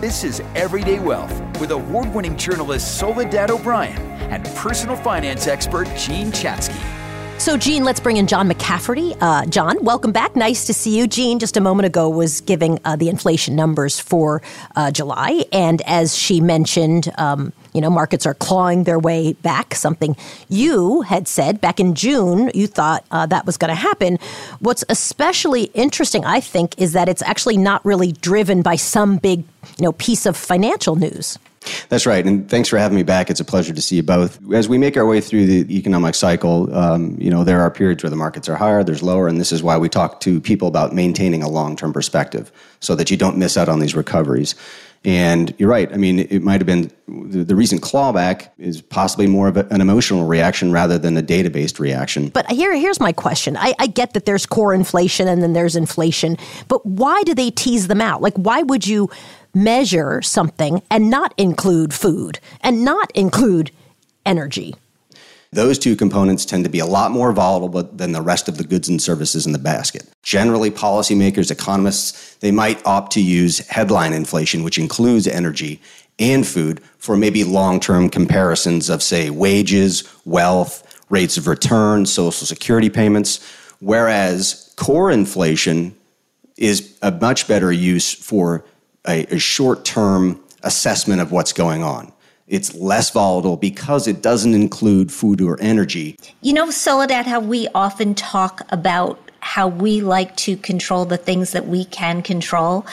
This is Everyday Wealth with award winning journalist Soledad O'Brien and personal finance expert Jean Chatzky. So, Jean, let's bring in John McCafferty. Uh, John, welcome back. Nice to see you. Jean, just a moment ago, was giving uh, the inflation numbers for uh, July. And as she mentioned, um, you know, markets are clawing their way back, something you had said back in June, you thought uh, that was going to happen. What's especially interesting, I think, is that it's actually not really driven by some big, you know, piece of financial news. That's right. And thanks for having me back. It's a pleasure to see you both. As we make our way through the economic cycle, um, you know, there are periods where the markets are higher, there's lower, and this is why we talk to people about maintaining a long term perspective so that you don't miss out on these recoveries. And you're right. I mean, it might have been the, the recent clawback is possibly more of a, an emotional reaction rather than a data based reaction. But here, here's my question. I, I get that there's core inflation and then there's inflation, but why do they tease them out? Like, why would you measure something and not include food and not include energy? Those two components tend to be a lot more volatile than the rest of the goods and services in the basket. Generally, policymakers, economists, they might opt to use headline inflation, which includes energy and food, for maybe long term comparisons of, say, wages, wealth, rates of return, social security payments, whereas core inflation is a much better use for a, a short term assessment of what's going on. It's less volatile because it doesn't include food or energy. You know, Soledad, how we often talk about how we like to control the things that we can control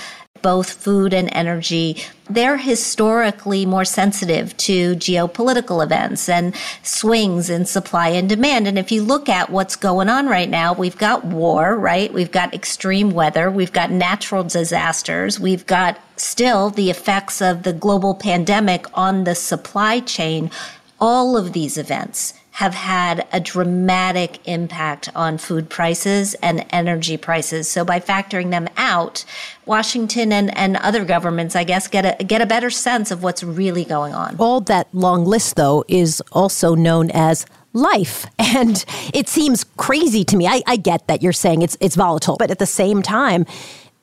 both food and energy, they're historically more sensitive to geopolitical events and swings in supply and demand. And if you look at what's going on right now, we've got war, right? We've got extreme weather, we've got natural disasters, we've got still the effects of the global pandemic on the supply chain. All of these events have had a dramatic impact on food prices and energy prices. So by factoring them out, Washington and, and other governments, I guess, get a get a better sense of what's really going on. All that long list though is also known as life. And it seems crazy to me. I, I get that you're saying it's it's volatile, but at the same time,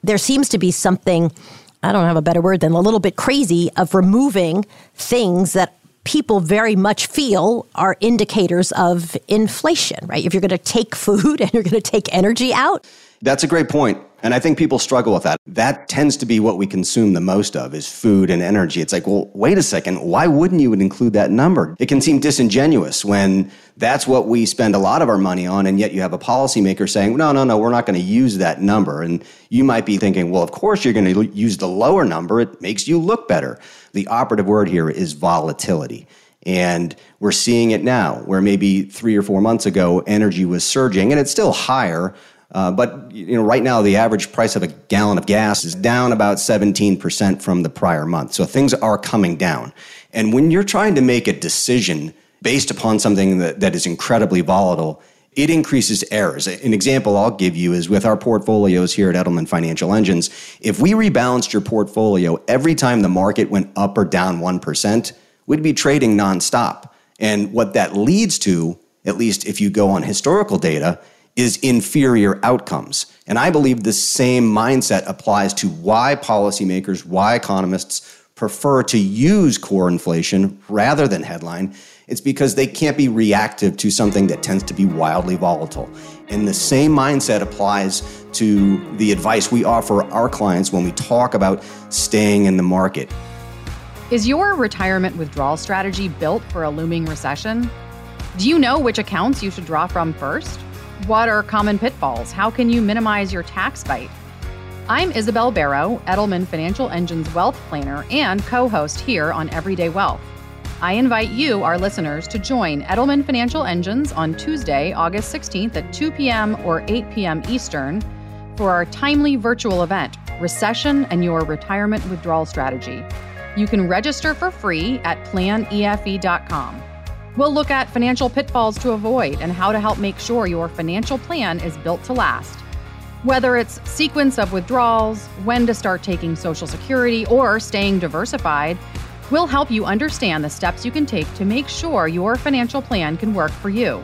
there seems to be something I don't have a better word than a little bit crazy of removing things that people very much feel are indicators of inflation, right? If you're going to take food and you're going to take energy out. That's a great point. And I think people struggle with that. That tends to be what we consume the most of is food and energy. It's like, well, wait a second. Why wouldn't you include that number? It can seem disingenuous when that's what we spend a lot of our money on. And yet you have a policymaker saying, no, no, no, we're not going to use that number. And you might be thinking, well, of course you're going to use the lower number. It makes you look better. The operative word here is volatility. And we're seeing it now, where maybe three or four months ago, energy was surging, and it's still higher uh, but you know, right now the average price of a gallon of gas is down about 17% from the prior month. So things are coming down. And when you're trying to make a decision based upon something that, that is incredibly volatile, it increases errors. An example I'll give you is with our portfolios here at Edelman Financial Engines. If we rebalanced your portfolio every time the market went up or down 1%, we'd be trading nonstop. And what that leads to, at least if you go on historical data, is inferior outcomes. And I believe the same mindset applies to why policymakers, why economists prefer to use core inflation rather than headline. It's because they can't be reactive to something that tends to be wildly volatile. And the same mindset applies to the advice we offer our clients when we talk about staying in the market. Is your retirement withdrawal strategy built for a looming recession? Do you know which accounts you should draw from first? What are common pitfalls? How can you minimize your tax bite? I'm Isabel Barrow, Edelman Financial Engine's wealth planner and co host here on Everyday Wealth. I invite you, our listeners, to join Edelman Financial Engines on Tuesday, August 16th at 2 p.m. or 8 p.m. Eastern for our timely virtual event, Recession and Your Retirement Withdrawal Strategy. You can register for free at planefe.com. We'll look at financial pitfalls to avoid and how to help make sure your financial plan is built to last. Whether it's sequence of withdrawals, when to start taking Social Security, or staying diversified, we'll help you understand the steps you can take to make sure your financial plan can work for you.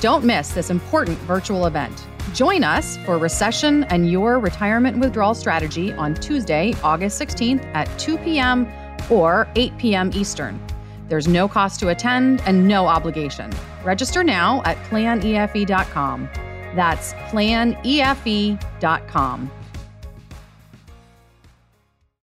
Don't miss this important virtual event. Join us for Recession and Your Retirement Withdrawal Strategy on Tuesday, August 16th at 2 p.m. or 8 p.m. Eastern. There's no cost to attend and no obligation. Register now at planefe.com. That's planefe.com.